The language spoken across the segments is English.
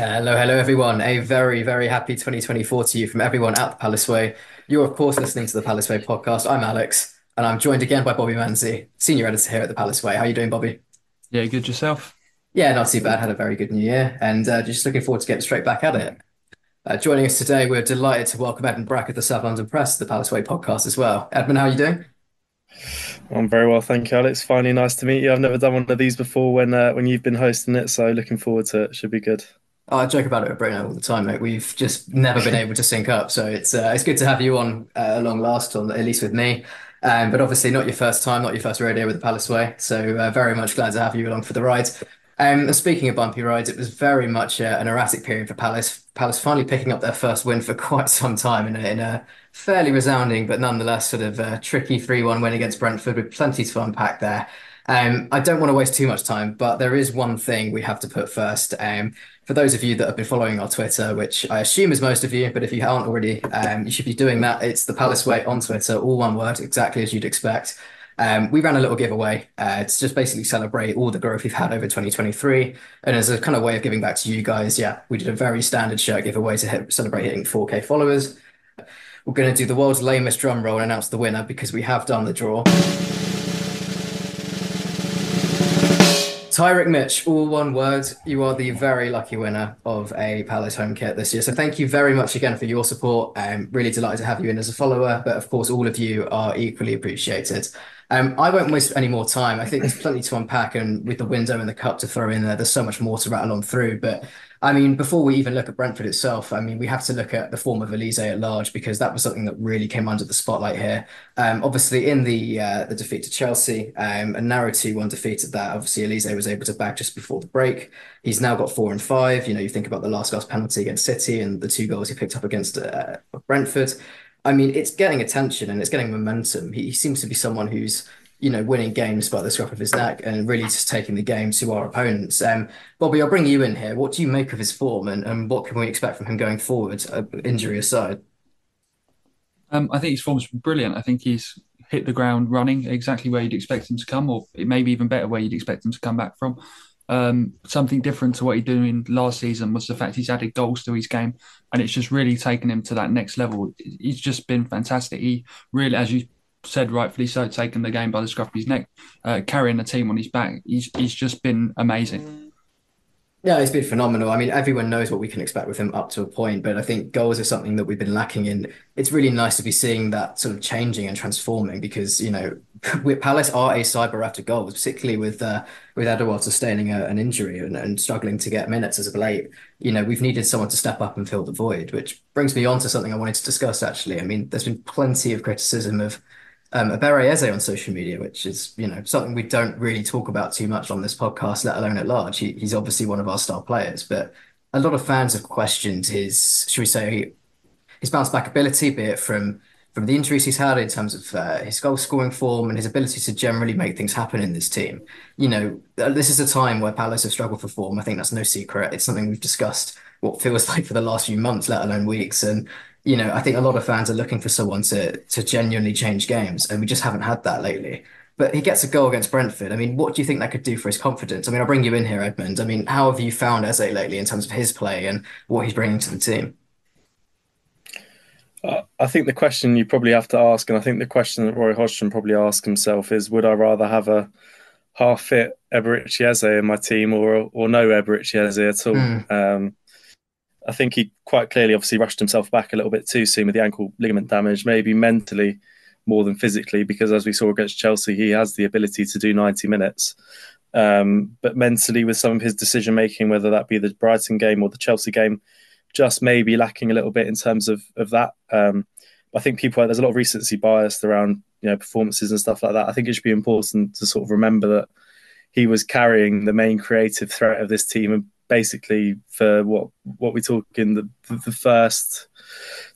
Hello, hello, everyone. A very, very happy 2024 to you from everyone at the Palace Way. You're, of course, listening to the Palace Way podcast. I'm Alex, and I'm joined again by Bobby Manzi, senior editor here at the Palace Way. How are you doing, Bobby? Yeah, good yourself. Yeah, not too bad. Had a very good new year, and uh, just looking forward to getting straight back at it. Uh, joining us today, we're delighted to welcome Edmund Brack of the South London Press to the Palace Way podcast as well. Edmund, how are you doing? I'm very well, thank you, Alex. Finally, nice to meet you. I've never done one of these before when uh, when you've been hosting it, so looking forward to it. Should be good. I joke about it with Bruno all the time, mate. We've just never been able to sync up, so it's uh, it's good to have you on uh, along last, on at least with me. Um, but obviously, not your first time, not your first rodeo with the Palace Way. So uh, very much glad to have you along for the ride. Um, and speaking of bumpy rides, it was very much uh, an erratic period for Palace. Palace finally picking up their first win for quite some time in a, in a fairly resounding, but nonetheless sort of uh, tricky 3-1 win against Brentford with plenty to unpack there. Um, I don't want to waste too much time, but there is one thing we have to put first. Um, for those of you that have been following our Twitter, which I assume is most of you, but if you aren't already, um, you should be doing that. It's the Palace Way on Twitter, all one word, exactly as you'd expect. Um, we ran a little giveaway uh, to just basically celebrate all the growth we've had over 2023. And as a kind of way of giving back to you guys, yeah, we did a very standard shirt giveaway to hit, celebrate hitting 4K followers. We're going to do the world's lamest drum roll and announce the winner because we have done the draw. Tyrick Mitch, all one word. You are the very lucky winner of a Palace home kit this year. So thank you very much again for your support. I'm really delighted to have you in as a follower, but of course, all of you are equally appreciated. Um, I won't waste any more time. I think there's plenty to unpack, and with the window and the cup to throw in there, there's so much more to rattle on through. But I mean, before we even look at Brentford itself, I mean, we have to look at the form of Olise at large because that was something that really came under the spotlight here. Um, obviously, in the uh, the defeat to Chelsea, um, a narrow two-one defeat at that. Obviously, Olise was able to back just before the break. He's now got four and five. You know, you think about the last gasp penalty against City and the two goals he picked up against uh, Brentford. I mean, it's getting attention and it's getting momentum. He, he seems to be someone who's you know, winning games by the scruff of his neck and really just taking the game to our opponents. Um, Bobby, I'll bring you in here. What do you make of his form and, and what can we expect from him going forward, uh, injury aside? Um, I think his form's brilliant. I think he's hit the ground running exactly where you'd expect him to come, or maybe even better where you'd expect him to come back from. Um, something different to what he doing last season was the fact he's added goals to his game, and it's just really taken him to that next level. He's just been fantastic. He really, as you said rightfully so, taking the game by the scruff of his neck, uh, carrying the team on his back. He's he's just been amazing. Yeah, it's been phenomenal. I mean, everyone knows what we can expect with him up to a point, but I think goals are something that we've been lacking in. It's really nice to be seeing that sort of changing and transforming because, you know, Palace are a cyber after goals, particularly with uh, with Edouard sustaining a, an injury and, and struggling to get minutes as of late. You know, we've needed someone to step up and fill the void, which brings me on to something I wanted to discuss actually. I mean, there's been plenty of criticism of um, Eberechi Eze on social media, which is you know something we don't really talk about too much on this podcast, let alone at large. He, he's obviously one of our star players, but a lot of fans have questioned his, should we say, his bounce back ability, be it from from the injuries he's had in terms of uh, his goal scoring form and his ability to generally make things happen in this team. You know, uh, this is a time where Palace have struggled for form. I think that's no secret. It's something we've discussed what feels like for the last few months, let alone weeks. And you know, I think a lot of fans are looking for someone to to genuinely change games, and we just haven't had that lately. But he gets a goal against Brentford. I mean, what do you think that could do for his confidence? I mean, I'll bring you in here, Edmund. I mean, how have you found Eze lately in terms of his play and what he's bringing to the team? Uh, I think the question you probably have to ask, and I think the question that Roy Hodgson probably asked himself is, would I rather have a half fit Eberechi Eze in my team or or no Eberechi Eze at all? Mm. Um, I think he quite clearly, obviously, rushed himself back a little bit too soon with the ankle ligament damage, maybe mentally more than physically, because as we saw against Chelsea, he has the ability to do 90 minutes. Um, but mentally, with some of his decision making, whether that be the Brighton game or the Chelsea game, just maybe lacking a little bit in terms of of that. Um, I think people there's a lot of recency bias around you know performances and stuff like that. I think it should be important to sort of remember that he was carrying the main creative threat of this team and basically for what what we talk in the the first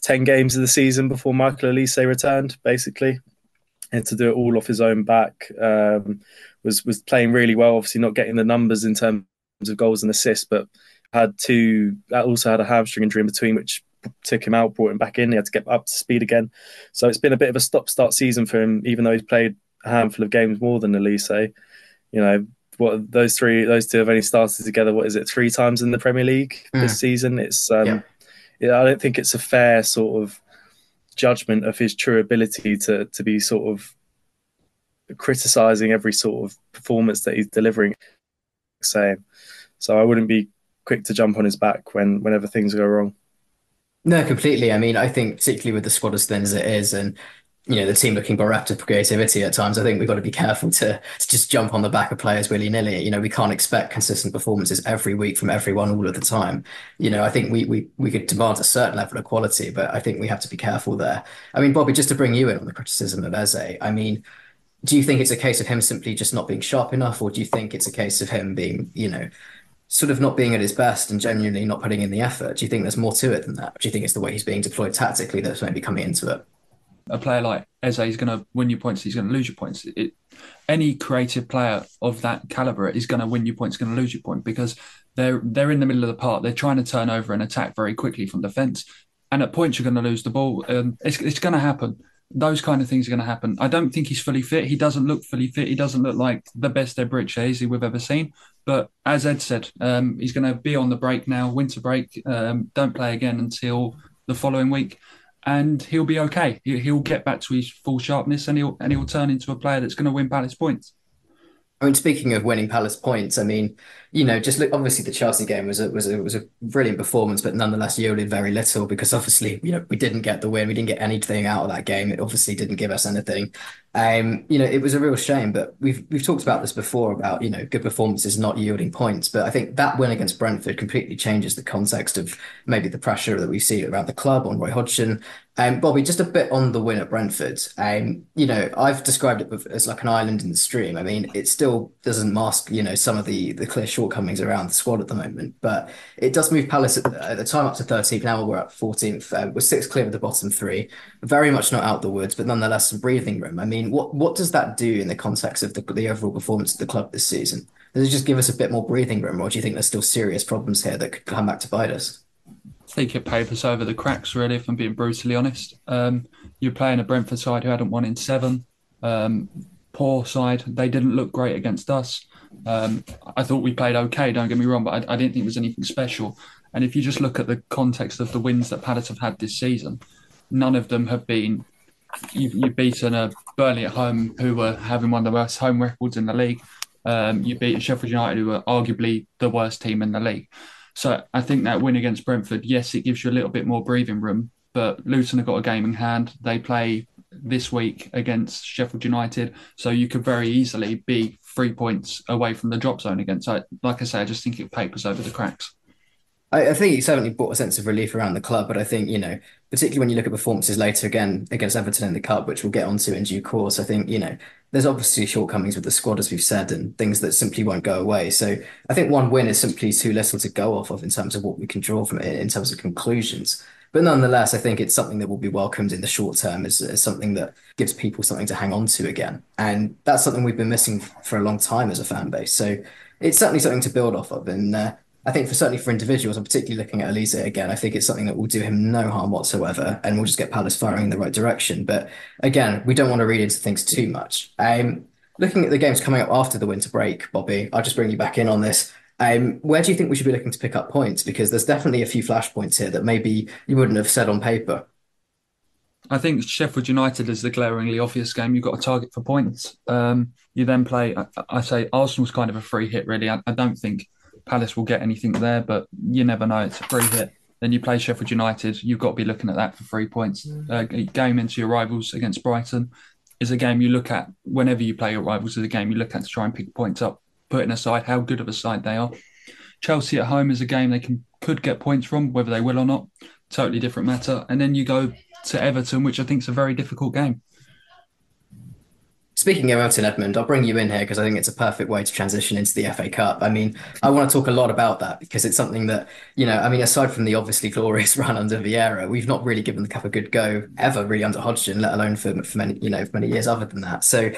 ten games of the season before Michael Olise returned, basically, and to do it all off his own back um, was was playing really well. Obviously, not getting the numbers in terms of goals and assists, but had two. Also had a hamstring injury in between, which took him out, brought him back in. He had to get up to speed again. So it's been a bit of a stop-start season for him, even though he's played a handful of games more than Olise. You know, what those three, those two have only started together. What is it? Three times in the Premier League mm. this season. It's um, yeah. yeah. I don't think it's a fair sort of judgment of his true ability to to be sort of criticizing every sort of performance that he's delivering. Same. So I wouldn't be quick to jump on his back when whenever things go wrong. No, completely. I mean, I think particularly with the squad as thin as it is, and you know the team looking bereft of creativity at times, I think we've got to be careful to, to just jump on the back of players willy nilly. You know, we can't expect consistent performances every week from everyone all of the time. You know, I think we we we could demand a certain level of quality, but I think we have to be careful there. I mean, Bobby, just to bring you in on the criticism of Eze, I mean, do you think it's a case of him simply just not being sharp enough, or do you think it's a case of him being, you know, sort of not being at his best and genuinely not putting in the effort? Do you think there's more to it than that? Do you think it's the way he's being deployed tactically that's maybe coming into it? A player like Eze is going to win you points. He's going to lose your points. It, any creative player of that caliber is going to win you points. Going to lose your point because they're they're in the middle of the park. They're trying to turn over and attack very quickly from defence, and at points you're going to lose the ball. Um, it's it's going to happen those kind of things are going to happen. I don't think he's fully fit. He doesn't look fully fit. He doesn't look like the best Eberechi we've ever seen. But as Ed said, um, he's going to be on the break now, winter break. Um, don't play again until the following week, and he'll be okay. He'll get back to his full sharpness, and he'll and he'll turn into a player that's going to win Palace points. I mean, speaking of winning Palace points, I mean, you know, just look. Obviously, the Chelsea game was a was a was a brilliant performance, but nonetheless yielded very little because obviously, you know, we didn't get the win. We didn't get anything out of that game. It obviously didn't give us anything. Um, you know, it was a real shame. But we've we've talked about this before about you know good performances not yielding points. But I think that win against Brentford completely changes the context of maybe the pressure that we see around the club on Roy Hodgson um, Bobby, just a bit on the win at Brentford. Um, you know, I've described it as like an island in the stream. I mean, it still doesn't mask, you know, some of the the clear shortcomings around the squad at the moment, but it does move Palace at the, at the time up to 13th. Now we're at 14th. Uh, we're six clear of the bottom three. Very much not out the woods, but nonetheless some breathing room. I mean, what what does that do in the context of the, the overall performance of the club this season? Does it just give us a bit more breathing room, or do you think there's still serious problems here that could come back to bite us? I think it papers over the cracks, really, if I'm being brutally honest. Um, you're playing a Brentford side who hadn't won in seven. Um, poor side. They didn't look great against us. Um, I thought we played okay, don't get me wrong, but I, I, didn't think it was anything special. And if you just look at the context of the wins that Palace have had this season, none of them have been. You've, you've beaten a Burnley at home, who were having one of the worst home records in the league. Um, you beat Sheffield United, who were arguably the worst team in the league. So I think that win against Brentford, yes, it gives you a little bit more breathing room. But Luton have got a game in hand. They play this week against Sheffield United, so you could very easily be three points away from the drop zone again. So, like I say, I just think it papers over the cracks. I, I think it certainly brought a sense of relief around the club, but I think you know, particularly when you look at performances later again against Everton in the cup, which we'll get onto in due course. I think you know there's obviously shortcomings with the squad, as we've said, and things that simply won't go away. So I think one win is simply too little to go off of in terms of what we can draw from it, in terms of conclusions. But nonetheless, I think it's something that will be welcomed in the short term as, as something that gives people something to hang on to again. And that's something we've been missing for a long time as a fan base. So it's certainly something to build off of. And uh, I think for certainly for individuals, I'm particularly looking at Olise again. I think it's something that will do him no harm whatsoever, and we'll just get Palace firing in the right direction. But again, we don't want to read into things too much. Um, looking at the games coming up after the winter break, Bobby, I'll just bring you back in on this. Um, where do you think we should be looking to pick up points? Because there's definitely a few flashpoints here that maybe you wouldn't have said on paper. I think Sheffield United is the glaringly obvious game. You've got a target for points. Um, you then play. I, I, say Arsenal's kind of a free hit, really. I, I don't think Palace will get anything there, but you never know. It's a free hit. Then you play Sheffield United. You've got to be looking at that for three points. Mm. Uh, game into your rivals against Brighton is a game you look at whenever you play your rivals. Is a game you look at to try and pick points up, putting aside how good of a side they are. Chelsea at home is a game they can could get points from, whether they will or not. Totally different matter. And then you go to Everton, which I think is a very difficult game. Speaking of Everton, Edmund, I'll bring you in here because I think it's a perfect way to transition into the FA Cup. I mean, I want to talk a lot about that because it's something that, you know, I mean, aside from the obviously glorious run under Vieira, we've not really given the cup a good go ever, really, under Hodgson, let alone for, for many, you know, for many years other than that. So,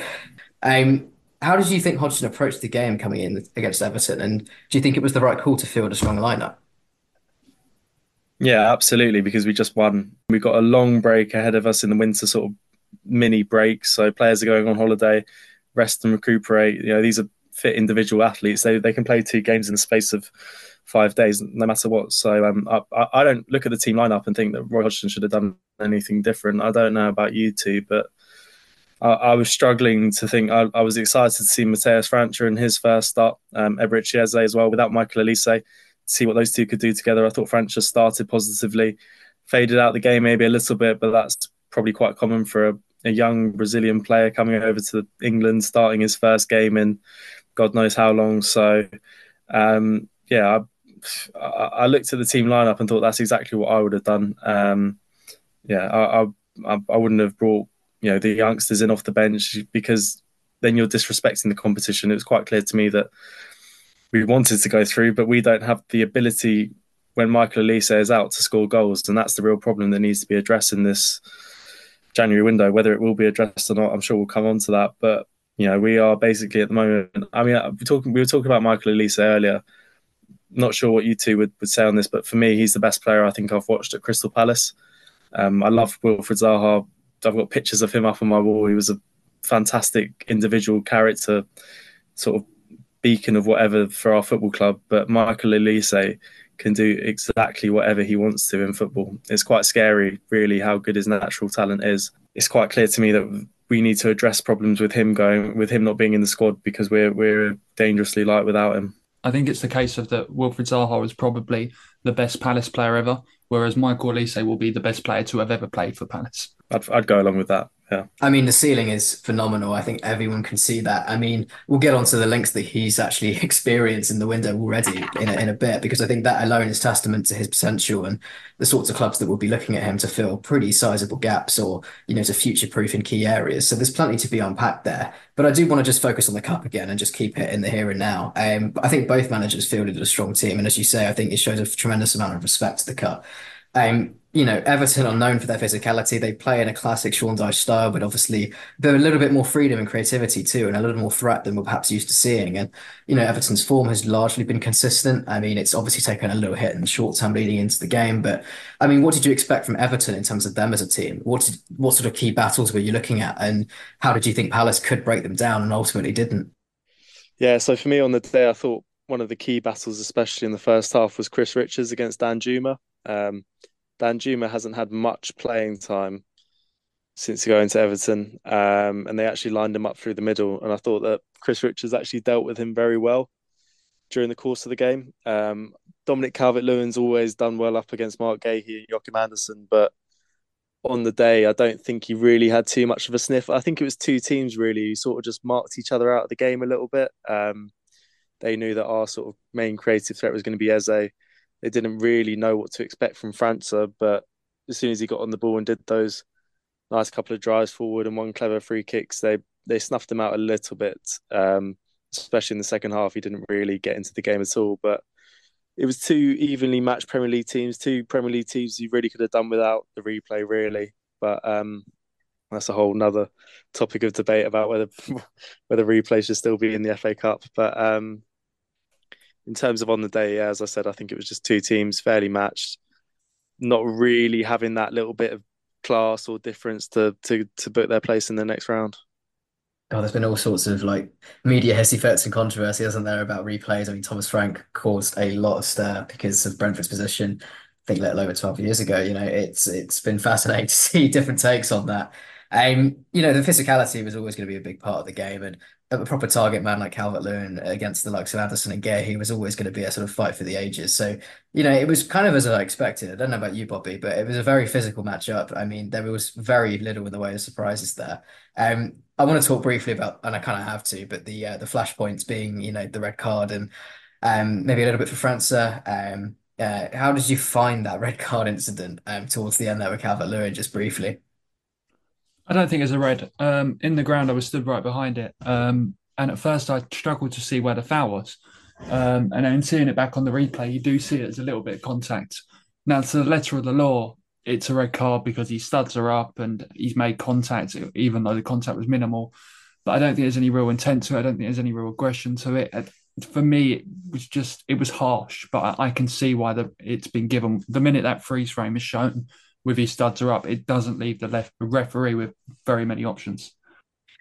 um, how did you think Hodgson approached the game coming in against Everton? And do you think it was the right call to field a strong lineup? Yeah, absolutely. Because we just won. We've got a long break ahead of us in the winter sort of mini breaks. So players are going on holiday, rest and recuperate. You know, these are fit individual athletes. They they can play two games in the space of five days, no matter what. So um, I, I don't look at the team lineup and think that Roy Hodgson should have done anything different. I don't know about you two, but I, I was struggling to think. I, I, was excited to see Matheus França in his first start, um, Eze as well, without Michael Olise, see what those two could do together. I thought França started positively, faded out the game maybe a little bit, but that's probably quite common for a, a young Brazilian player coming over to England, starting his first game in God knows how long. So, um, yeah, I, I, looked at the team lineup and thought that's exactly what I would have done. Um, yeah, I, I, I wouldn't have brought you know the youngsters in off the bench because then you're disrespecting the competition. It was quite clear to me that we wanted to go through, but we don't have the ability when Michael Olise is out to score goals, and that's the real problem that needs to be addressed in this January window. Whether it will be addressed or not, I'm sure we'll come on to that. But you know, we are basically at the moment. I mean, we're talking we were talking about Michael Olise earlier not sure what you two would, would say on this, but for me, he's the best player I think I've watched at Crystal Palace. Um, I love Wilfried Zaha. I've got pictures of him up on my wall. He was a fantastic individual character, sort of beacon of whatever for our football club. But Michael Olise can do exactly whatever he wants to in football. It's quite scary, really, how good his natural talent is. It's quite clear to me that we need to address problems with him going, with him not being in the squad because we're we're dangerously light without him. I think it's the case of that Wilfred Zaha is probably the best Palace player ever, whereas Michael Olise will be the best player to have ever played for Palace. I'd, I'd go along with that. Yeah. I mean, the ceiling is phenomenal. I think everyone can see that. I mean, we'll get onto the links that he's actually experienced in the window already in a, in a bit, because I think that alone is testament to his potential and the sorts of clubs that will be looking at him to fill pretty sizable gaps or, you know, to future proof in key areas. So there's plenty to be unpacked there. But I do want to just focus on the cup again and just keep it in the here and now. Um, I think both managers fielded a strong team. And as you say, I think it shows a tremendous amount of respect to the cup. Um, you know, Everton are known for their physicality. They play in a classic Sean Dyche style, but obviously they're a little bit more freedom and creativity too, and a little more threat than we're perhaps used to seeing. And, you know, Everton's form has largely been consistent. I mean, it's obviously taken a little hit in the short term leading into the game, but I mean, what did you expect from Everton in terms of them as a team? What did, what sort of key battles were you looking at, and how did you think Palace could break them down and ultimately didn't? Yeah, so for me on the day, I thought one of the key battles, especially in the first half, was Chris Richards against Danjuma. Um, Danjuma hasn't had much playing time since going to Everton, um, and they actually lined him up through the middle. And I thought that Chris Richards actually dealt with him very well during the course of the game. Um, Dominic Calvert-Lewin's always done well up against Marc Guéhi and Joachim Andersen, but on the day, I don't think he really had too much of a sniff. I think it was two teams really who sort of just marked each other out of the game a little bit. Um, they knew that our sort of main creative threat was going to be Eze they didn't really know what to expect from França. But as soon as he got on the ball and did those nice couple of drives forward and one clever free kicks, they they snuffed him out a little bit. Um, especially in the second half, he didn't really get into the game at all. But it was two evenly matched Premier League teams, two Premier League teams you really could have done without the replay, really. But um, that's a whole nother topic of debate about whether whether replay should still be in the FA Cup. But um, in terms of on the day, yeah, as I said, I think it was just two teams fairly matched, not really having that little bit of class or difference to to to book their place in the next round. Oh, there's been all sorts of like media hissy fits and controversy, hasn't there, about replays? I mean, Thomas Frank caused a lot of stir because of Brentford's position. I think let alone 12 years ago. You know, it's it's been fascinating to see different takes on that. Um, you know, the physicality was always going to be a big part of the game, and a proper target man like Calvert Lewin against the likes of Andersen and Guéhi, he was always going to be a sort of fight for the ages. So, you know, it was kind of as I expected. I don't know about you, Bobby, but it was a very physical matchup. I mean, there was very little in the way of surprises there. Um, I want to talk briefly about, and I kind of have to, but the uh, the flashpoints being, you know, the red card and um, maybe a little bit for França. Um, uh, how did you find that red card incident um, towards the end there with Calvert Lewin, just briefly? I don't think it's a red. Um, in the ground, I was stood right behind it, um, and at first I struggled to see where the foul was. Um, and then seeing it back on the replay, you do see it as a little bit of contact. Now, to the letter of the law, it's a red card because he studs her up and he's made contact, even though the contact was minimal. But I don't think there's any real intent to it. I don't think there's any real aggression to it. For me, it was just it was harsh, but I, I can see why the, it's been given. The minute that freeze frame is shown, with his studs are up, it doesn't leave the left referee with very many options.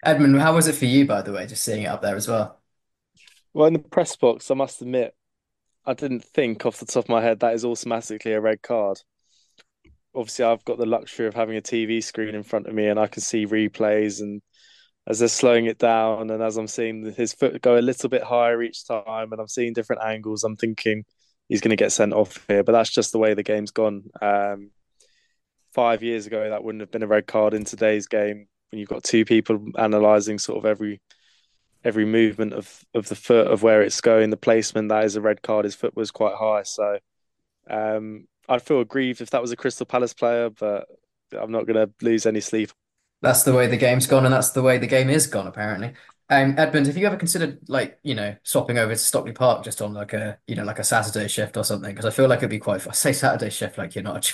Edmund, how was it for you, by the way, just seeing it up there as well? Well, in the press box, I must admit, I didn't think off the top of my head that is automatically a red card. Obviously, I've got the luxury of having a TV screen in front of me and I can see replays. And as they're slowing it down, and as I'm seeing his foot go a little bit higher each time, and I'm seeing different angles, I'm thinking he's going to get sent off here. But that's just the way the game's gone. Um, five years ago, that wouldn't have been a red card in today's game when you've got two people analysing sort of every every movement of of the foot of where it's going, the placement. That is a red card. His foot was quite high, so um, I'd feel aggrieved if that was a Crystal Palace player, but I'm not going to lose any sleep. That's the way the game's gone, and that's the way the game is gone. Apparently, um, Edmund, have you ever considered like you know swapping over to Stockley Park just on like a you know like a Saturday shift or something? Because I feel like it'd be quite. I say Saturday shift like you're not.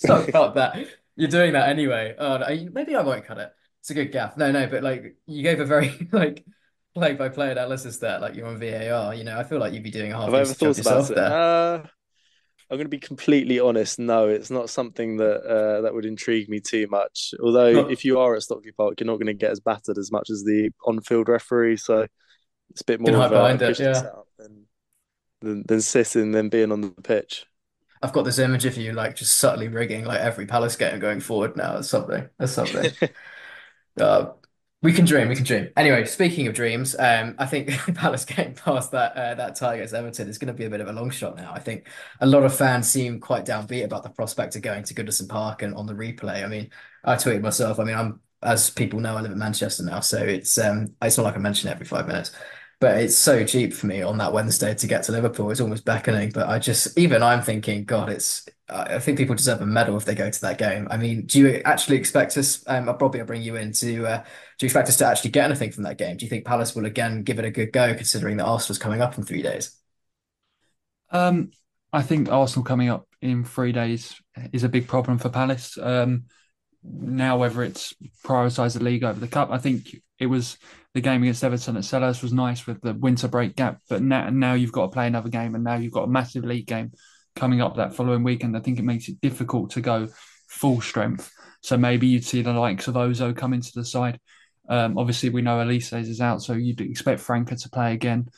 Sorry about that. You're doing that anyway. Oh, maybe I won't cut it. It's a good gaff. No, no, but like you gave a very like play by play analysis there, like you're on VAR. You know, I feel like you'd be doing a half. Have I ever thought about it? Uh, I'm going to be completely honest. No, it's not something that uh, that would intrigue me too much. Although, if you are at Stockley Park, you're not going to get as battered as much as the on-field referee. So it's a bit more of a it, yeah. than, than than sitting than being on the pitch. I've got this image of you like just subtly rigging like every Palace game going forward now. Or something. That's something. uh, we can dream, we can dream. Anyway, speaking of dreams, um, I think Palace getting past that uh, that tie against Everton is going to be a bit of a long shot now. I think a lot of fans seem quite downbeat about the prospect of going to Goodison Park and on the replay. I mean, I tweeted myself. I mean, I'm as people know, I live in Manchester now, so it's um, it's not like I mention it every five minutes but it's so cheap for me on that Wednesday to get to Liverpool. It's almost beckoning. But I just, even I'm thinking, God, it's. I think people deserve a medal if they go to that game. I mean, do you actually expect us? Um, I'll probably bring you in to. Uh, do you expect us to actually get anything from that game? Do you think Palace will again give it a good go, considering that Arsenal's coming up in three days? Um, I think Arsenal coming up in three days is a big problem for Palace. Um, now, whether it's prioritise the league over the cup, I think it was the game against Everton at Selhurst was nice with the winter break gap, but now now you've got to play another game, and now you've got a massive league game coming up that following weekend. I think it makes it difficult to go full strength. So maybe you'd see the likes of Ozoh come into the side. Um, obviously, we know Olise is out, so you'd expect Franca to play again.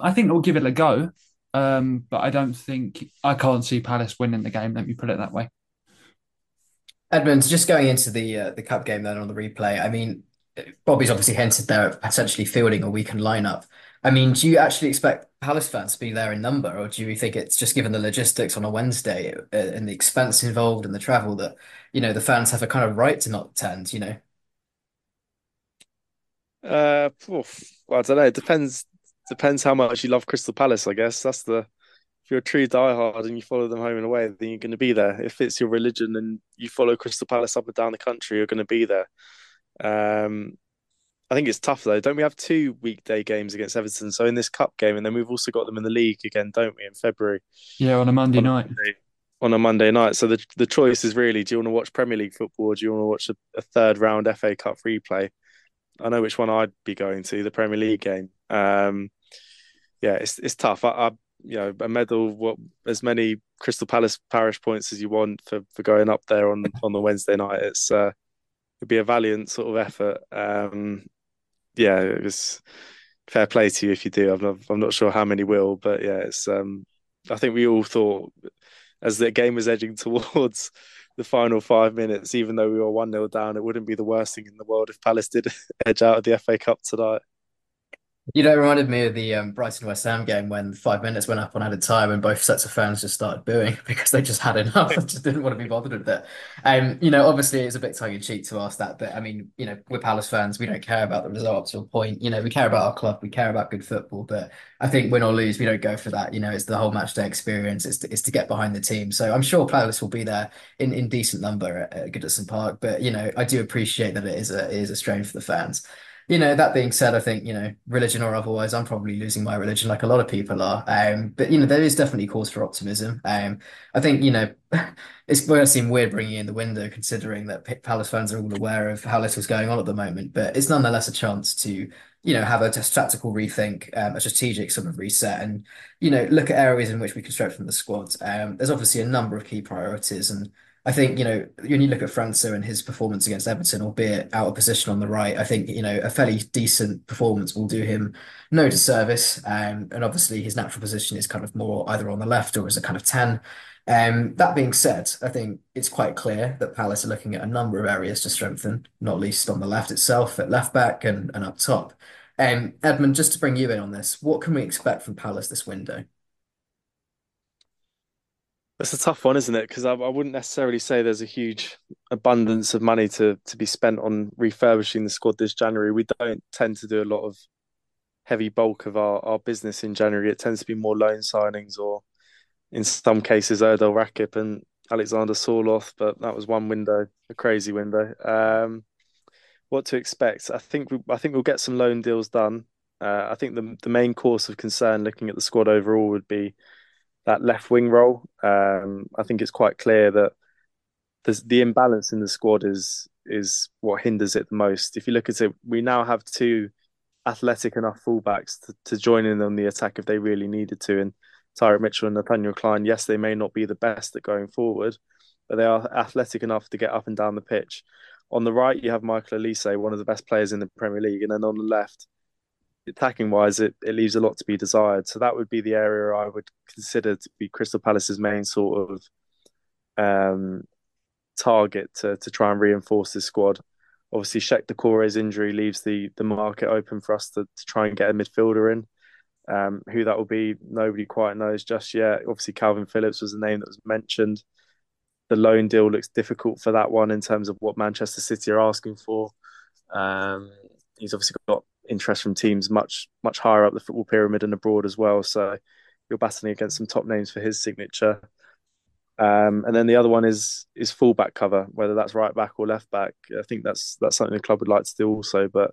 I think they'll give it a go, um, but I don't think I can't see Palace winning the game. Let me put it that way. Edmonds, just going into the uh, the cup game then on the replay. I mean, Bobby's obviously hinted there at potentially fielding a weakened lineup. I mean, do you actually expect Palace fans to be there in number, or do you think it's just given the logistics on a Wednesday uh, and the expense involved and the travel that you know the fans have a kind of right to not attend? You know. Uh, oof, well, I don't know. It depends. Depends how much you love Crystal Palace. I guess that's the. If you're a true diehard and you follow them home and away, then you're going to be there. If it's your religion and you follow Crystal Palace up and down the country, you're going to be there. Um, I think it's tough though. Don't we have two weekday games against Everton? So in this cup game, and then we've also got them in the league again, don't we, in February? Yeah, on a Monday on night. A Monday, on a Monday night. So the the choice is really: do you want to watch Premier League football, or do you want to watch a, a third round FA Cup replay? I know which one I'd be going to, the Premier League game. Um, yeah, it's it's tough. I, I you know a medal, what as many Crystal Palace parish points as you want for for going up there on on the Wednesday night. It's uh, it'd be a valiant sort of effort. Um, yeah, it was fair play to you if you do. I'm not, I'm not sure how many will, but yeah, it's. Um, I think we all thought as the game was edging towards the final five minutes, even though we were one 0 down, it wouldn't be the worst thing in the world if Palace did edge out of the FA Cup tonight. You know, it reminded me of the um, Brighton West Ham game when five minutes went up on added time and both sets of fans just started booing because they just had enough and just didn't want to be bothered with it. Um, you know, obviously it's a bit tongue in cheek to ask that, but I mean, you know, we're Palace fans, we don't care about the results to a point. You know, we care about our club, we care about good football, but I think win or lose, we don't go for that. You know, it's the whole match day experience. It's to, it's to get behind the team. So I'm sure Palace will be there in, in decent number at, at Goodison Park, but you know, I do appreciate that it is a it is a strain for the fans you know, that being said, I think, you know, religion or otherwise, I'm probably losing my religion like a lot of people are. Um, but, you know, there is definitely cause for optimism. Um, I think, you know, it's going to seem weird bringing in the window considering that Palace fans are all aware of how little's going on at the moment, but it's nonetheless a chance to, you know, have a tactical rethink, um, a strategic sort of reset and, you know, look at areas in which we can strengthen the squad. Um, there's obviously a number of key priorities and I think, you know, when you look at França and his performance against Everton, albeit out of position on the right, I think, you know, a fairly decent performance will do him no disservice. Um, and obviously his natural position is kind of more either on the left or as a kind of 10. Um, that being said, I think it's quite clear that Palace are looking at a number of areas to strengthen, not least on the left itself, at left back and, and up top. Um, Edmund, just to bring you in on this, what can we expect from Palace this window? That's a tough one, isn't it? Because I, I, wouldn't necessarily say there's a huge abundance of money to to be spent on refurbishing the squad this January. We don't tend to do a lot of heavy bulk of our, our business in January. It tends to be more loan signings or, in some cases, Erdal Rakip and Alexander Sørloth. But that was one window, a crazy window. Um, what to expect? I think we, I think we'll get some loan deals done. Uh, I think the the main course of concern, looking at the squad overall, would be that left wing role. Um, I think it's quite clear that the imbalance in the squad is is what hinders it the most. If you look at it, we now have two athletic enough fullbacks to, to join in on the attack if they really needed to. And Tyrick Mitchell and Nathaniel Clyne, yes, they may not be the best at going forward, but they are athletic enough to get up and down the pitch. On the right, you have Michael Olise, one of the best players in the Premier League, and then on the left, attacking wise, it, it leaves a lot to be desired. So that would be the area I would consider to be Crystal Palace's main sort of um, target to, to try and reinforce this squad. Obviously, Cheick Doucouré's injury leaves the the market open for us to, to try and get a midfielder in. Um, who that will be, nobody quite knows just yet. Obviously, Kalvin Phillips was the name that was mentioned. The loan deal looks difficult for that one in terms of what Manchester City are asking for. Um, he's obviously got interest from teams much much higher up the football pyramid and abroad as well. So you're battling against some top names for his signature. Um, and then the other one is is fullback cover, whether that's right back or left back. I think that's that's something the club would like to do also. But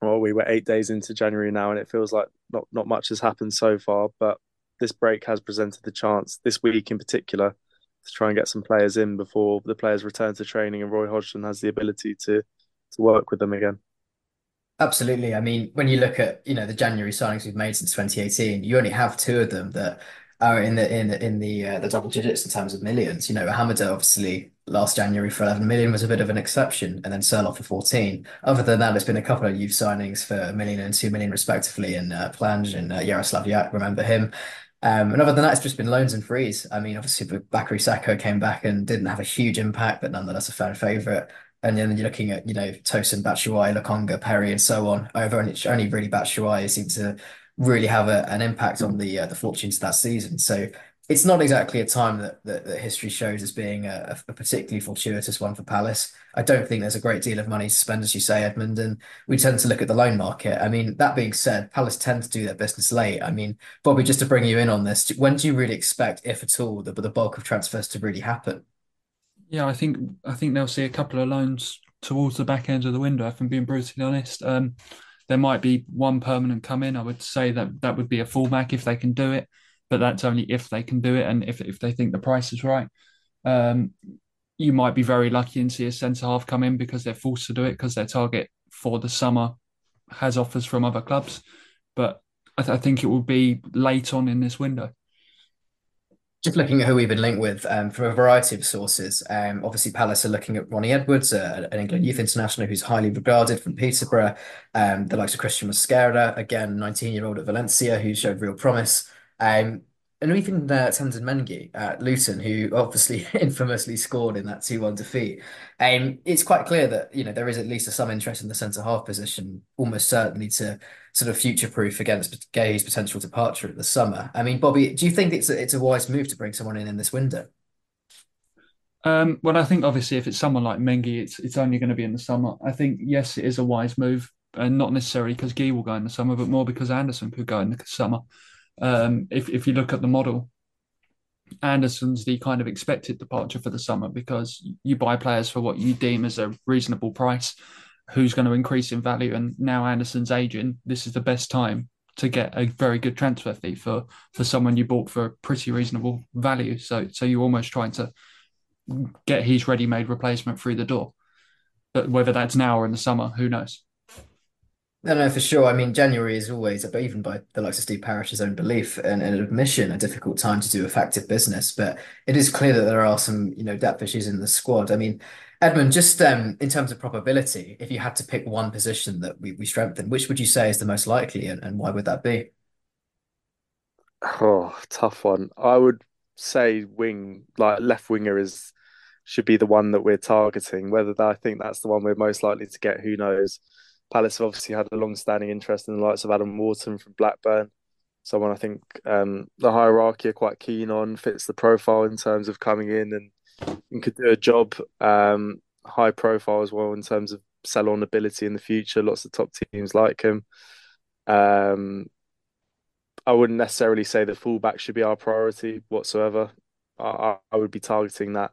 well, we were eight days into January now, and it feels like not not much has happened so far. But this break has presented the chance this week in particular to try and get some players in before the players return to training, and Roy Hodgson has the ability to to work with them again. Absolutely. I mean, when you look at, you know, the January signings we've made since 2018, you only have two of them that are in the in the in the uh, the double digits in terms of millions. You know, Ahamada obviously last January for 11 million was a bit of an exception, and then Sørloth for 14. Other than that, there's been a couple of youth signings for a million and two million respectively, and uh, Plange and uh, Jaroslaw Jach, remember him. Um, and other than that, it's just been loans and frees. I mean, obviously, Bakary Sako came back and didn't have a huge impact, but nonetheless a fan favourite. And then you're looking at, you know, Tosin, Batshuayi, Lokonga, Perry, and so on. Over only, only really Batshuayi seems to really have a, an impact on the uh, the fortunes of that season. So it's not exactly a time that, that, that history shows as being a, a, particularly fortuitous one for Palace. I don't think there's a great deal of money to spend, as you say, Edmund, and we tend to look at the loan market. I mean, that being said, Palace tend to do their business late. I mean, Bobby, just to bring you in on this, when do you really expect, if at all, the, the bulk of transfers to really happen? Yeah, I think I think they'll see a couple of loans towards the back end of the window. If I'm being brutally honest, um, there might be one permanent come in. I would say that that would be a fullback if they can do it, but that's only if they can do it and if if they think the price is right. Um, you might be very lucky and see a centre half come in because they're forced to do it because their target for the summer has offers from other clubs. But I, th- I think it will be late on in this window just looking at who we've been linked with um, from a variety of sources. Um, obviously, Palace are looking at Ronnie Edwards, uh, an England youth international who's highly regarded from Peterborough. Um, the likes of Cristhian Mosquera, again, 19 year old at Valencia, who showed real promise. Um, and even uh, Teden Mengi at Luton, who obviously infamously scored in that 2-1 defeat. Um, it's quite clear that, you know, there is at least some interest in the centre-half position, almost certainly to sort of future-proof against Guéhi's potential departure at the summer. I mean, Bobby, do you think it's a, it's a wise move to bring someone in in this window? Um, well, I think obviously if it's someone like Mengi, it's it's only going to be in the summer. I think yes, it is a wise move, and not necessarily because Guéhi will go in the summer, but more because Andersen could go in the summer. Um, if if you look at the model, Andersen's the kind of expected departure for the summer because you buy players for what you deem as a reasonable price, who's going to increase in value. And now Andersen's aging, this is the best time to get a very good transfer fee for for someone you bought for a pretty reasonable value. So so you're almost trying to get his ready-made replacement through the door. But whether that's now or in the summer, who knows? No, no, for sure. I mean, January is always, but even by the likes of Steve Parish's own belief and, and admission, a difficult time to do effective business. But it is clear that there are some, you know, depth issues in the squad. I mean, Edmund, just um, in terms of probability, if you had to pick one position that we, we strengthen, which would you say is the most likely and, and why would that be? Oh, tough one. I would say wing, like left winger, is should be the one that we're targeting. Whether that, I think that's the one we're most likely to get, who knows? Palace have obviously had a long-standing interest in the likes of Adam Wharton from Blackburn. Someone I think um, the hierarchy are quite keen on, fits the profile in terms of coming in and, and could do a job. Um, high profile as well in terms of sell on ability in the future. Lots of top teams like him. Um, I wouldn't necessarily say the fullback should be our priority whatsoever. I, I would be targeting that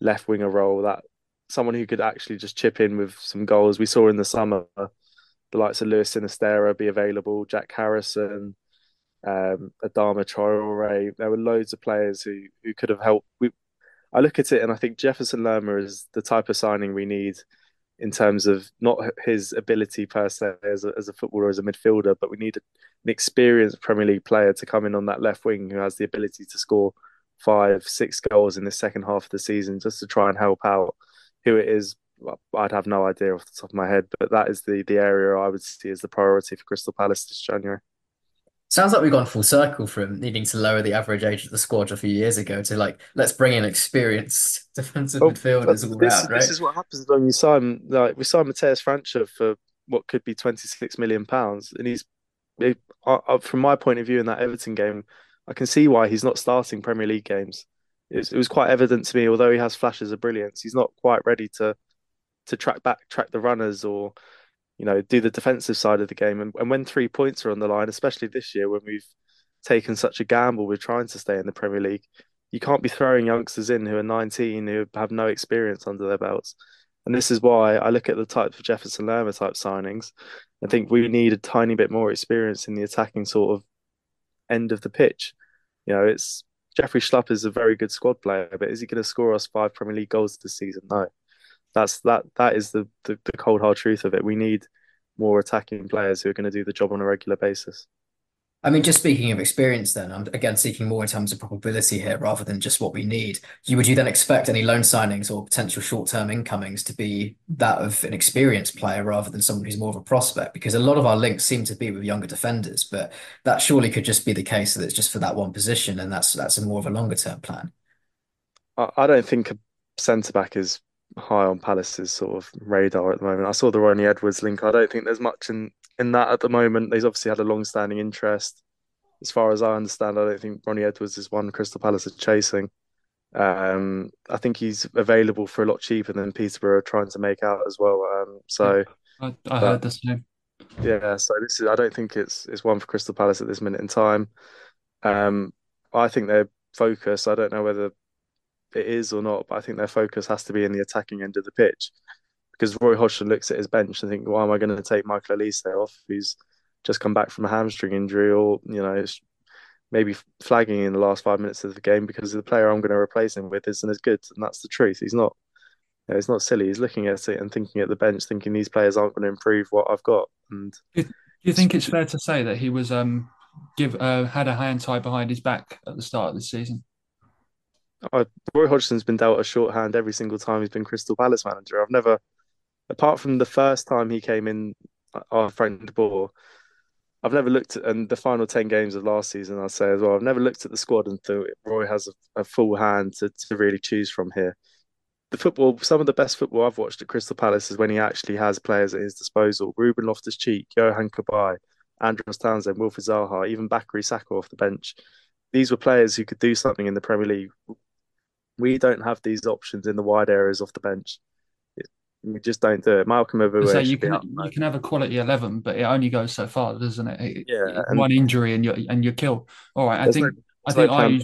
left winger role, that someone who could actually just chip in with some goals. We saw in the summer the likes of Luis Sinisterra be available, Jack Harrison, um, Adama Traore. There were loads of players who who could have helped. We, I look at it and I think Jefferson Lerma is the type of signing we need in terms of not his ability per se as a, as a footballer, as a midfielder, but we need an experienced Premier League player to come in on that left wing who has the ability to score five, six goals in the second half of the season just to try and help out. Who it is, I'd have no idea off the top of my head, but that is the the area I would see as the priority for Crystal Palace this January. Sounds like we've gone full circle from needing to lower the average age of the squad a few years ago to like let's bring in experienced defensive well, midfielders all this, round, right? This is what happens when you sign like we signed Matheus França for what could be twenty six million pounds, and he's it, uh, from my point of view in that Everton game, I can see why he's not starting Premier League games. It was, it was quite evident to me, although he has flashes of brilliance, he's not quite ready to to track back, track the runners, or you know, do the defensive side of the game. And, and when three points are on the line, especially this year when we've taken such a gamble with trying to stay in the Premier League, you can't be throwing youngsters in who are 19 who have no experience under their belts. And this is why I look at the type of Jefferson Lerma type signings. I think we need a tiny bit more experience in the attacking sort of end of the pitch. You know, it's Jeffrey Schlupp is a very good squad player, but is he going to score us five Premier League goals this season? No. That's that that is the, the, the cold hard truth of it. We need more attacking players who are going to do the job on a regular basis. I mean, just speaking of experience, then I'm again seeking more in terms of probability here rather than just what we need. You would you then expect any loan signings or potential short-term incomings to be that of an experienced player rather than someone who's more of a prospect? Because a lot of our links seem to be with younger defenders, but that surely could just be the case that it's just for that one position, and that's that's a more of a longer-term plan. I, don't think a centre back is high on Palace's sort of radar at the moment. I saw the Ronnie Edwards link. I don't think there's much in, in that at the moment. They've obviously had a long standing interest. As far as I understand, I don't think Ronnie Edwards is one Crystal Palace are chasing. Um, I think he's available for a lot cheaper than Peterborough are trying to make out as well. Um, so I, I heard the same. Yeah, so this is I don't think it's it's one for Crystal Palace at this minute in time. Um, I think their focus, I don't know whether it is or not, but I think their focus has to be in the attacking end of the pitch. Because Roy Hodgson looks at his bench and think, why am I going to take Michael Olise off? Who's just come back from a hamstring injury, or you know, maybe flagging in the last five minutes of the game because the player I'm going to replace him with isn't as good, and that's the truth. He's not. You know, he's not silly. He's looking at it and thinking at the bench, thinking these players aren't going to improve what I've got. And do you think it's fair to say that he was um give uh, had a hand tied behind his back at the start of the season? Oh, Roy Hodgson's been dealt a shorthand every single time he's been Crystal Palace manager. I've never, apart from the first time he came in, our friend Bohr, I've never looked at and the final ten games of last season. I'll say as well. I've never looked at the squad and thought Roy has a, a full hand to, to really choose from here. The football, some of the best football I've watched at Crystal Palace is when he actually has players at his disposal. Ruben Loftus Cheek, Yohan Cabaye, Andros Townsend, Wilfried Zaha, even Bakary Sako off the bench. These were players who could do something in the Premier League we don't have these options in the wide areas off the bench. We just don't do it. Malcolm Ebiowei. So you can you can have a quality eleven, but it only goes so far, doesn't it? Yeah. One injury and you and you kill. All right. I think no, I think no I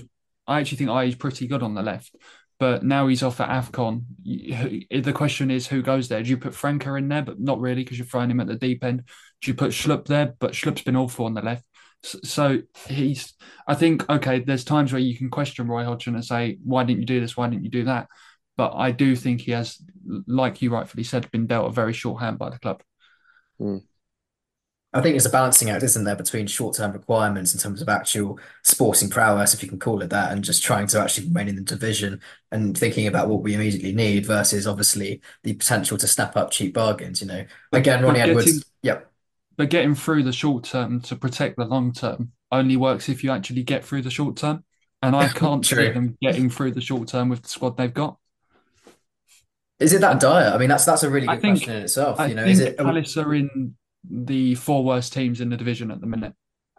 I actually think Ayew is pretty good on the left, but now he's off at Afcon. The question is who goes there? Do you put França in there, but not really because you're throwing him at the deep end? Do you put Schlupp there? But Schlupp's been awful on the left. So he's, I think, okay, there's times where you can question Roy Hodgson and say, why didn't you do this? Why didn't you do that? But I do think he has, like you rightfully said, been dealt a very short hand by the club. Mm. I think it's a balancing act, isn't there, between short-term requirements in terms of actual sporting prowess, if you can call it that, and just trying to actually remain in the division and thinking about what we immediately need versus obviously the potential to snap up cheap bargains. You know, again, Ronnie getting, Edwards. Yep. But getting through the short term to protect the long term only works if you actually get through the short term. And I can't see them getting through the short term with the squad they've got. Is it that dire? I mean, that's that's a really good think, question in itself. I you know, is it Palace are in the four worst teams in the division at the minute.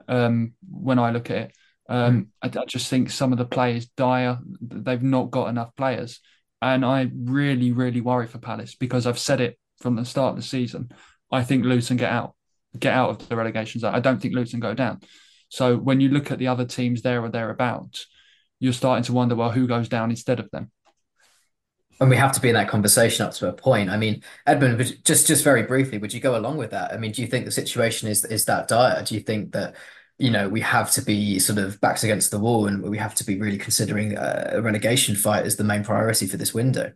Um, when I look at it, um, mm. I, I, just think some of the players dire. They've not got enough players, and I really, really worry for Palace because I've said it from the start of the season. I think Luton get out, get out of the relegation zone. I don't think Luton go down. So when you look at the other teams there or thereabouts, you're starting to wonder, well, who goes down instead of them? And we have to be in that conversation up to a point. I mean, Edmund, just just very briefly, would you go along with that? I mean, do you think the situation is is that dire? Do you think that you know we have to be sort of backs against the wall and we have to be really considering a relegation fight as the main priority for this window?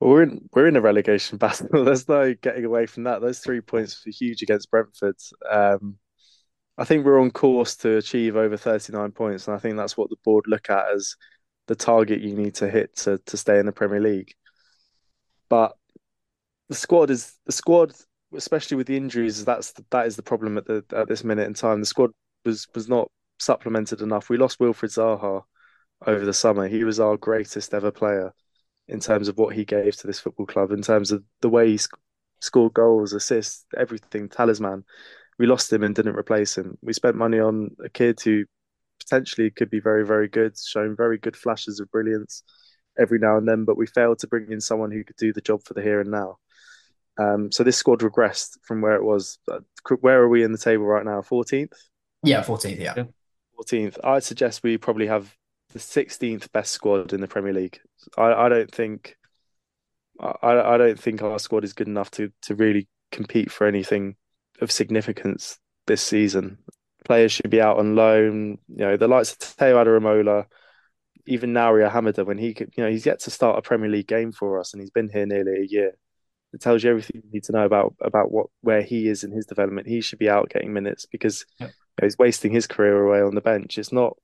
Well, we're in we're in a relegation battle. There's no getting away from that. Those three points were huge against Brentford. Um, I think we're on course to achieve over 39 points, and I think that's what the board look at as the target you need to hit to to stay in the Premier League. But the squad is the squad, especially with the injuries. That's the, that is the problem at the at this minute in time. The squad was was not supplemented enough. We lost Wilfried Zaha over the summer. He was our greatest ever player in terms of what he gave to this football club, in terms of the way he sc- scored goals, assists, everything, talisman. We lost him and didn't replace him. We spent money on a kid who potentially could be very, very good, showing very good flashes of brilliance every now and then, but we failed to bring in someone who could do the job for the here and now. Um, so this squad regressed from where it was. Uh, where are we in the table right now? 14th? Yeah, 14th, yeah. 14th. I'd suggest we probably have the 16th best squad in the Premier League. I, I don't think I, I don't think our squad is good enough to to really compete for anything of significance this season players should be out on loan. You know, the likes of Tayo Adaramola, even Naouirou Ahamada, when he could, you know, he's yet to start a Premier League game for us and he's been here nearly a year. It tells you everything you need to know about about what where he is in his development. He should be out getting minutes because yep. you know, he's wasting his career away on the bench. It's not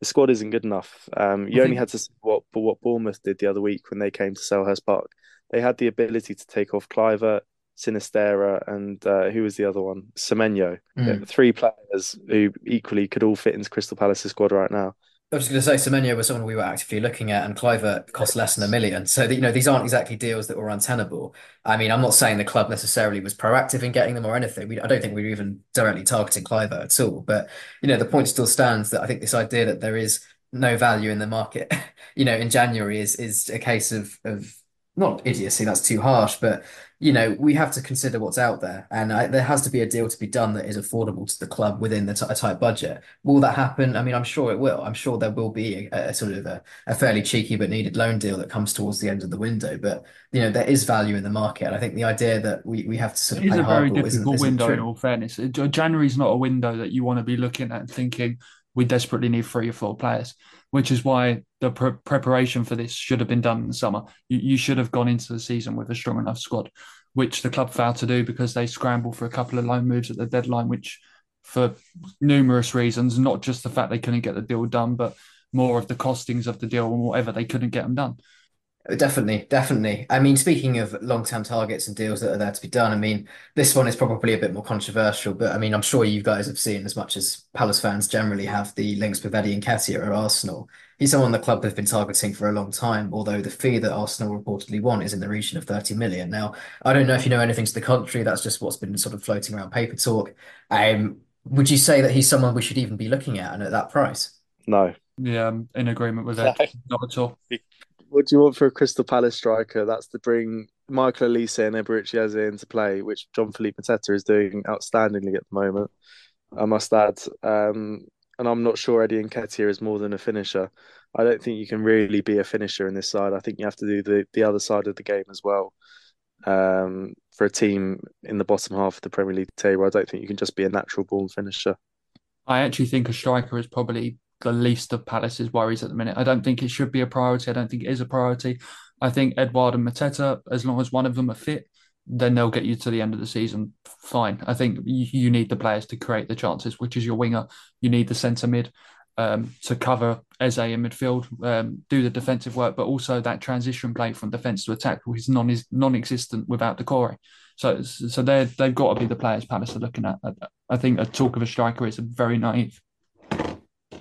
the squad isn't good enough. Um, you only had to see what what Bournemouth did the other week when they came to Selhurst Park. They had the ability to take off Kluivert, Sinisterra, and uh, who was the other one? Semenyo. Mm. Three players who equally could all fit into Crystal Palace's squad right now. I was going to say Semenyo was someone we were actively looking at, and Kluivert cost less than a million. So you know these aren't exactly deals that were untenable. I mean, I'm not saying the club necessarily was proactive in getting them or anything. We, I don't think we were even directly targeting Kluivert at all. But you know the point still stands that I think this idea that there is no value in the market, you know, in January is is a case of of not idiocy. That's too harsh, but you know, we have to consider what's out there, and I, there has to be a deal to be done that is affordable to the club within the a tight budget. Will that happen? I mean, I'm sure it will. I'm sure there will be a, a sort of a, a, fairly cheeky but needed loan deal that comes towards the end of the window. But you know, there is value in the market. And I think the idea that we, we have to sort of it is a very difficult isn't, window. Isn't in all fairness, January is not a window that you want to be looking at and thinking we desperately need three or four players which is why the pre- preparation for this should have been done in the summer. You, you, should have gone into the season with a strong enough squad which the club failed to do because they scrambled for a couple of loan moves at the deadline, which for numerous reasons, not just the fact they couldn't get the deal done, but more of the costings of the deal and whatever they couldn't get them done. Definitely, definitely. I mean, speaking of long-term targets and deals that are there to be done, I mean, this one is probably a bit more controversial, but I mean, I'm sure you guys have seen as much as Palace fans generally have the links with Eddie Nketiah at Arsenal he's someone the club have been targeting for a long time, although the fee that Arsenal reportedly want is in the region of 30 million. Now, I don't know if you know anything to the contrary, that's just what's been sort of floating around paper talk. Um, would you say that he's someone we should even be looking at and at that price? No. Yeah, I'm in agreement with that. Not at all. What do you want for a Crystal Palace striker? That's to bring Michael Olise and Eberechi Eze into play, which John Philippe Mateta is doing outstandingly at the moment. I must add. Um, and I'm not sure Eddie Nketiah is more than a finisher. I don't think you can really be a finisher in this side. I think you have to do the, the other side of the game as well. Um, for a team in the bottom half of the Premier League table, I don't think you can just be a natural born finisher. I actually think a striker is probably the least of Palace's worries at the minute. I don't think it should be a priority. I don't think it is a priority. I think Edouard and Mateta, as long as one of them are fit, then they'll get you to the end of the season fine. I think you, need the players to create the chances, which is your winger. You need the centre mid um, to cover Eze in midfield, um, do the defensive work, but also that transition play from defence to attack, which is non is non-existent without Doucouré. So so they they've got to be the players Palace are looking at. I think a talk of a striker is a very naive.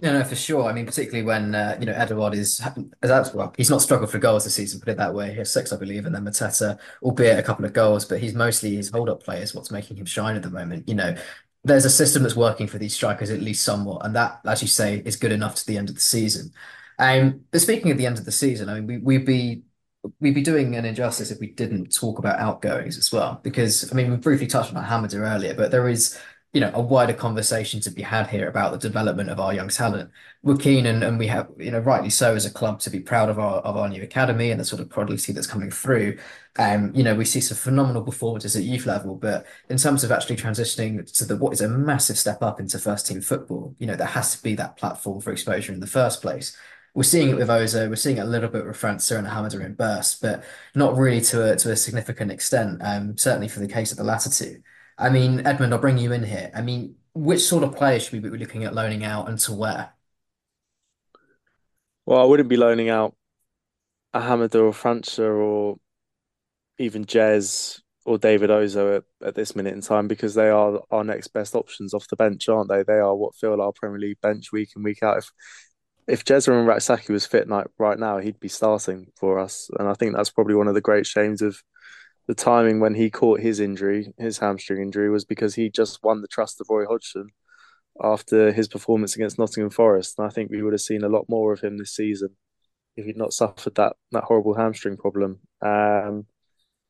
Yeah, no, for sure. I mean, particularly when uh, you know Edouard is, as well, he's not struggled for goals this season. Put it that way. He has six, I believe, and then Mateta, albeit a couple of goals, but he's mostly his hold-up play is what's making him shine at the moment. You know, there's a system that's working for these strikers at least somewhat, and that, as you say, is good enough to the end of the season. Um, but speaking of the end of the season, I mean, we, we'd be we'd be doing an injustice if we didn't talk about outgoings as well, because I mean, we briefly touched on Hamada earlier, but there is you know, a wider conversation to be had here about the development of our young talent. We're keen and, and we have, you know, rightly so as a club to be proud of our of our new academy and the sort of prodigy that's coming through. Um, you know, we see some phenomenal performances at youth level, but in terms of actually transitioning to the what is a massive step up into first team football, you know, there has to be that platform for exposure in the first place. We're seeing it with Ozoh, we're seeing it a little bit with França and Hamada in bursts, but not really to a to a significant extent. Um, certainly for the case of the latter two. I mean, Edmund, I'll bring you in here. I mean, which sort of players should we be looking at loaning out and to where? Well, I wouldn't be loaning out a or França or even Jez or David Ozoh at, at, this minute in time because they are our next best options off the bench, aren't they? They are what fill our Premier League bench week in week out. If if Jesurun Rak-Sakyi was fit right now, he'd be starting for us, and I think that's probably one of the great shames of the timing when he caught his injury, his hamstring injury, was because he just won the trust of Roy Hodgson after his performance against Nottingham Forest. And I think we would have seen a lot more of him this season if he'd not suffered that that horrible hamstring problem. Um,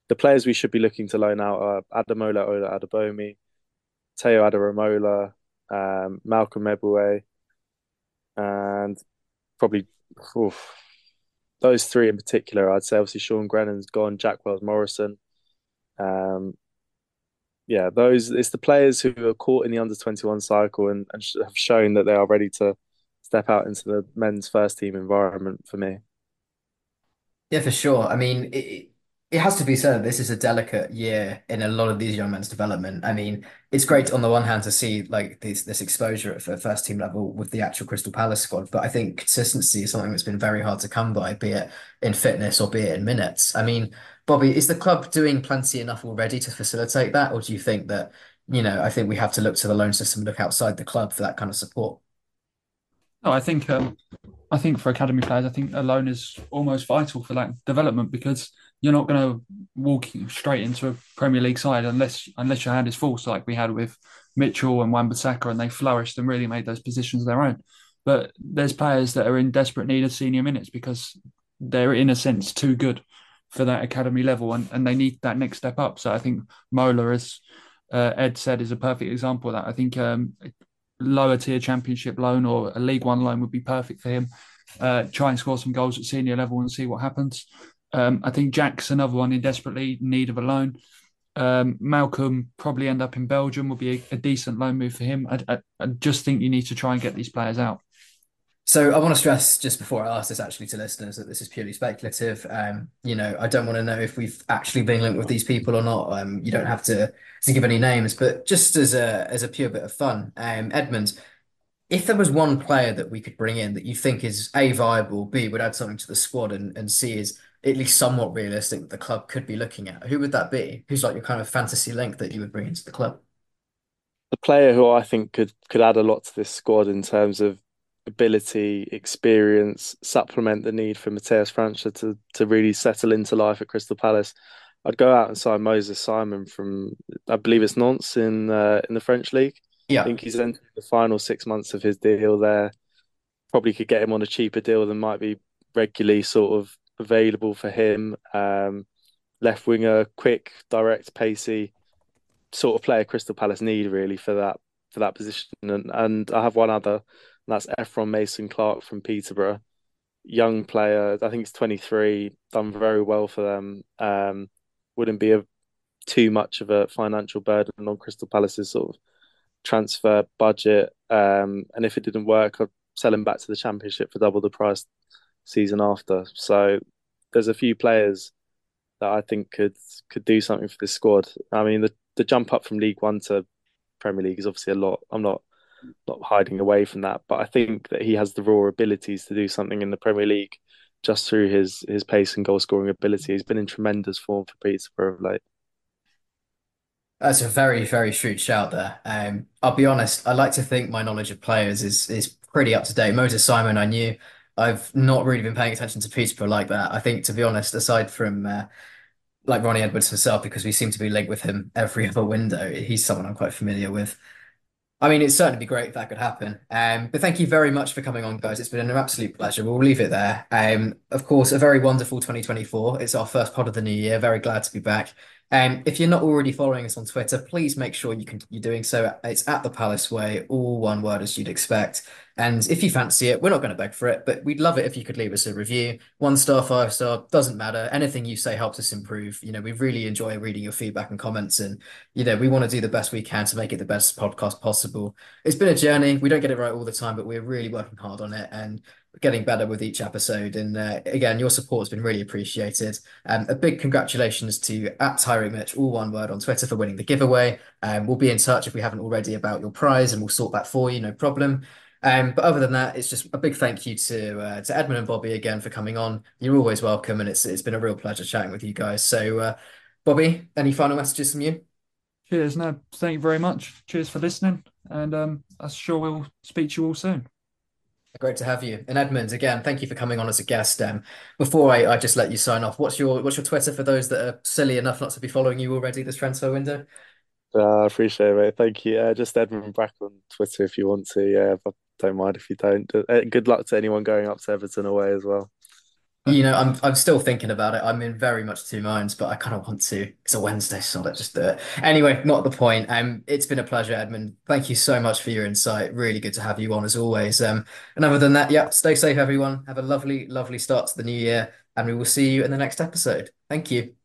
the players we should be looking to loan out are Ademola Ola Adebayomi, Tayo Adaramola, um, Malcolm Ebiowei, and probably oof, those three in particular. I'd say obviously Sean Grehan's gone, Jack Wells Morrison. Um, yeah, those it's the players who are caught in the under twenty one cycle and, and have shown that they are ready to step out into the men's first team environment for me. Yeah, for sure. I mean, it, it has to be said this is a delicate year in a lot of these young men's development. I mean, it's great on the one hand to see like this this exposure at first team level with the actual Crystal Palace squad, but I think consistency is something that's been very hard to come by, be it in fitness or be it in minutes. I mean, Bobby, is the club doing plenty enough already to facilitate that, or do you think that you know? I think we have to look to the loan system, look outside the club for that kind of support. No, I think um, I think for academy players, I think a loan is almost vital for that development because you're not going to walk straight into a Premier League side unless unless your hand is so like we had with Mitchell and Wan-Bissaka, and they flourished and really made those positions their own. But there's players that are in desperate need of senior minutes because they're in a sense too good for that academy level, and, and they need that next step up. So I think Mola, as uh, Ed said, is a perfect example of that. I think um, lower tier championship loan or a League One loan would be perfect for him. Uh, try and score some goals at senior level and see what happens. Um, I think Jack's another one in desperately need of a loan. Um, Malcolm probably end up in Belgium will be a, a decent loan move for him. I, I, I, just think you need to try and get these players out. So I want to stress just before I ask this actually to listeners that this is purely speculative. Um, you know, I don't want to know if we've actually been linked with these people or not. Um, you don't have to to give any names, but just as a as a pure bit of fun, um, Edmund, if there was one player that we could bring in that you think is a viable, b would add something to the squad, and and c is at least somewhat realistic that the club could be looking at? Who would that be? Who's like your kind of fantasy link that you would bring into the club? The player who I think could could add a lot to this squad in terms of ability, experience, supplement the need for Matheus França to to really settle into life at Crystal Palace. I'd go out and sign Moses Simon from I believe it's Nantes in uh, in the French league. Yeah, I think he's entered the final six months of his deal there. Probably could get him on a cheaper deal than might be regularly sort of available for him. Um, left winger, quick, direct, pacey, sort of player Crystal Palace need really for that for that position. And and I have one other, that's Ephron Mason Clark from Peterborough, young player. I think he's twenty three, done very well for them. Um, wouldn't be a too much of a financial burden on Crystal Palace's sort of transfer budget. Um, and if it didn't work, I'd sell him back to the Championship for double the price season after. So there's a few players that I think could could do something for this squad. I mean, the the jump up from League One to Premier League is obviously a lot. I'm not not hiding away from that, but I think that he has the raw abilities to do something in the Premier League just through his his pace and goal scoring ability. He's been in tremendous form for Peterborough of late. That's a very, very shrewd shout there. Um, I'll be honest, I like to think my knowledge of players is is pretty up to date. Moses Simon, I knew. I've not really been paying attention to Peterborough like that. I think, to be honest, aside from uh, like Ronnie Edwards himself, because we seem to be linked with him every other window, he's someone I'm quite familiar with. I mean, it'd certainly be great if that could happen. Um, but thank you very much for coming on, guys. It's been an absolute pleasure. We'll leave it there. Um, of course, a very wonderful 2024. It's our first pod of the new year. Very glad to be back. Um, if you're not already following us on Twitter, please make sure you can, you're doing so. It's at the Palace Way, all one word as you'd expect. And if you fancy it, we're not going to beg for it, but we'd love it if you could leave us a review. One star, five star, doesn't matter. Anything you say helps us improve. You know, we really enjoy reading your feedback and comments. And, you know, we want to do the best we can to make it the best podcast possible. It's been a journey. We don't get it right all the time, but we're really working hard on it. And getting better with each episode. And uh, again, your support has been really appreciated. Um, a big congratulations to at Tyrick Mitch, all one word on Twitter for winning the giveaway. Um, we'll be in touch if we haven't already about your prize, and we'll sort that for you, no problem. Um, but other than that, it's just a big thank you to uh, to Edmund and Bobby again for coming on. You're always welcome, and it's it's been a real pleasure chatting with you guys. So, uh, Bobby, any final messages from you? Cheers. No, thank you very much. Cheers for listening, and um, I'm sure we'll speak to you all soon. Great to have you. And Edmund, again, thank you for coming on as a guest. Um, before I, I just let you sign off, what's your what's your Twitter for those that are silly enough not to be following you already this transfer window? Uh, I appreciate it, mate. Thank you. Uh, just Edmund Brack on Twitter if you want to. Yeah, but don't mind if you don't. Good luck to anyone going up to Everton away as well. You know, I'm I'm still thinking about it. I'm in very much two minds, but I kind of want to. It's a Wednesday, so let's just do it. Anyway, not the point. Um, it's been a pleasure, Edmund. Thank you so much for your insight. Really good to have you on as always. Um, and other than that, yeah, stay safe, everyone. Have a lovely, lovely start to the new year, and we will see you in the next episode. Thank you.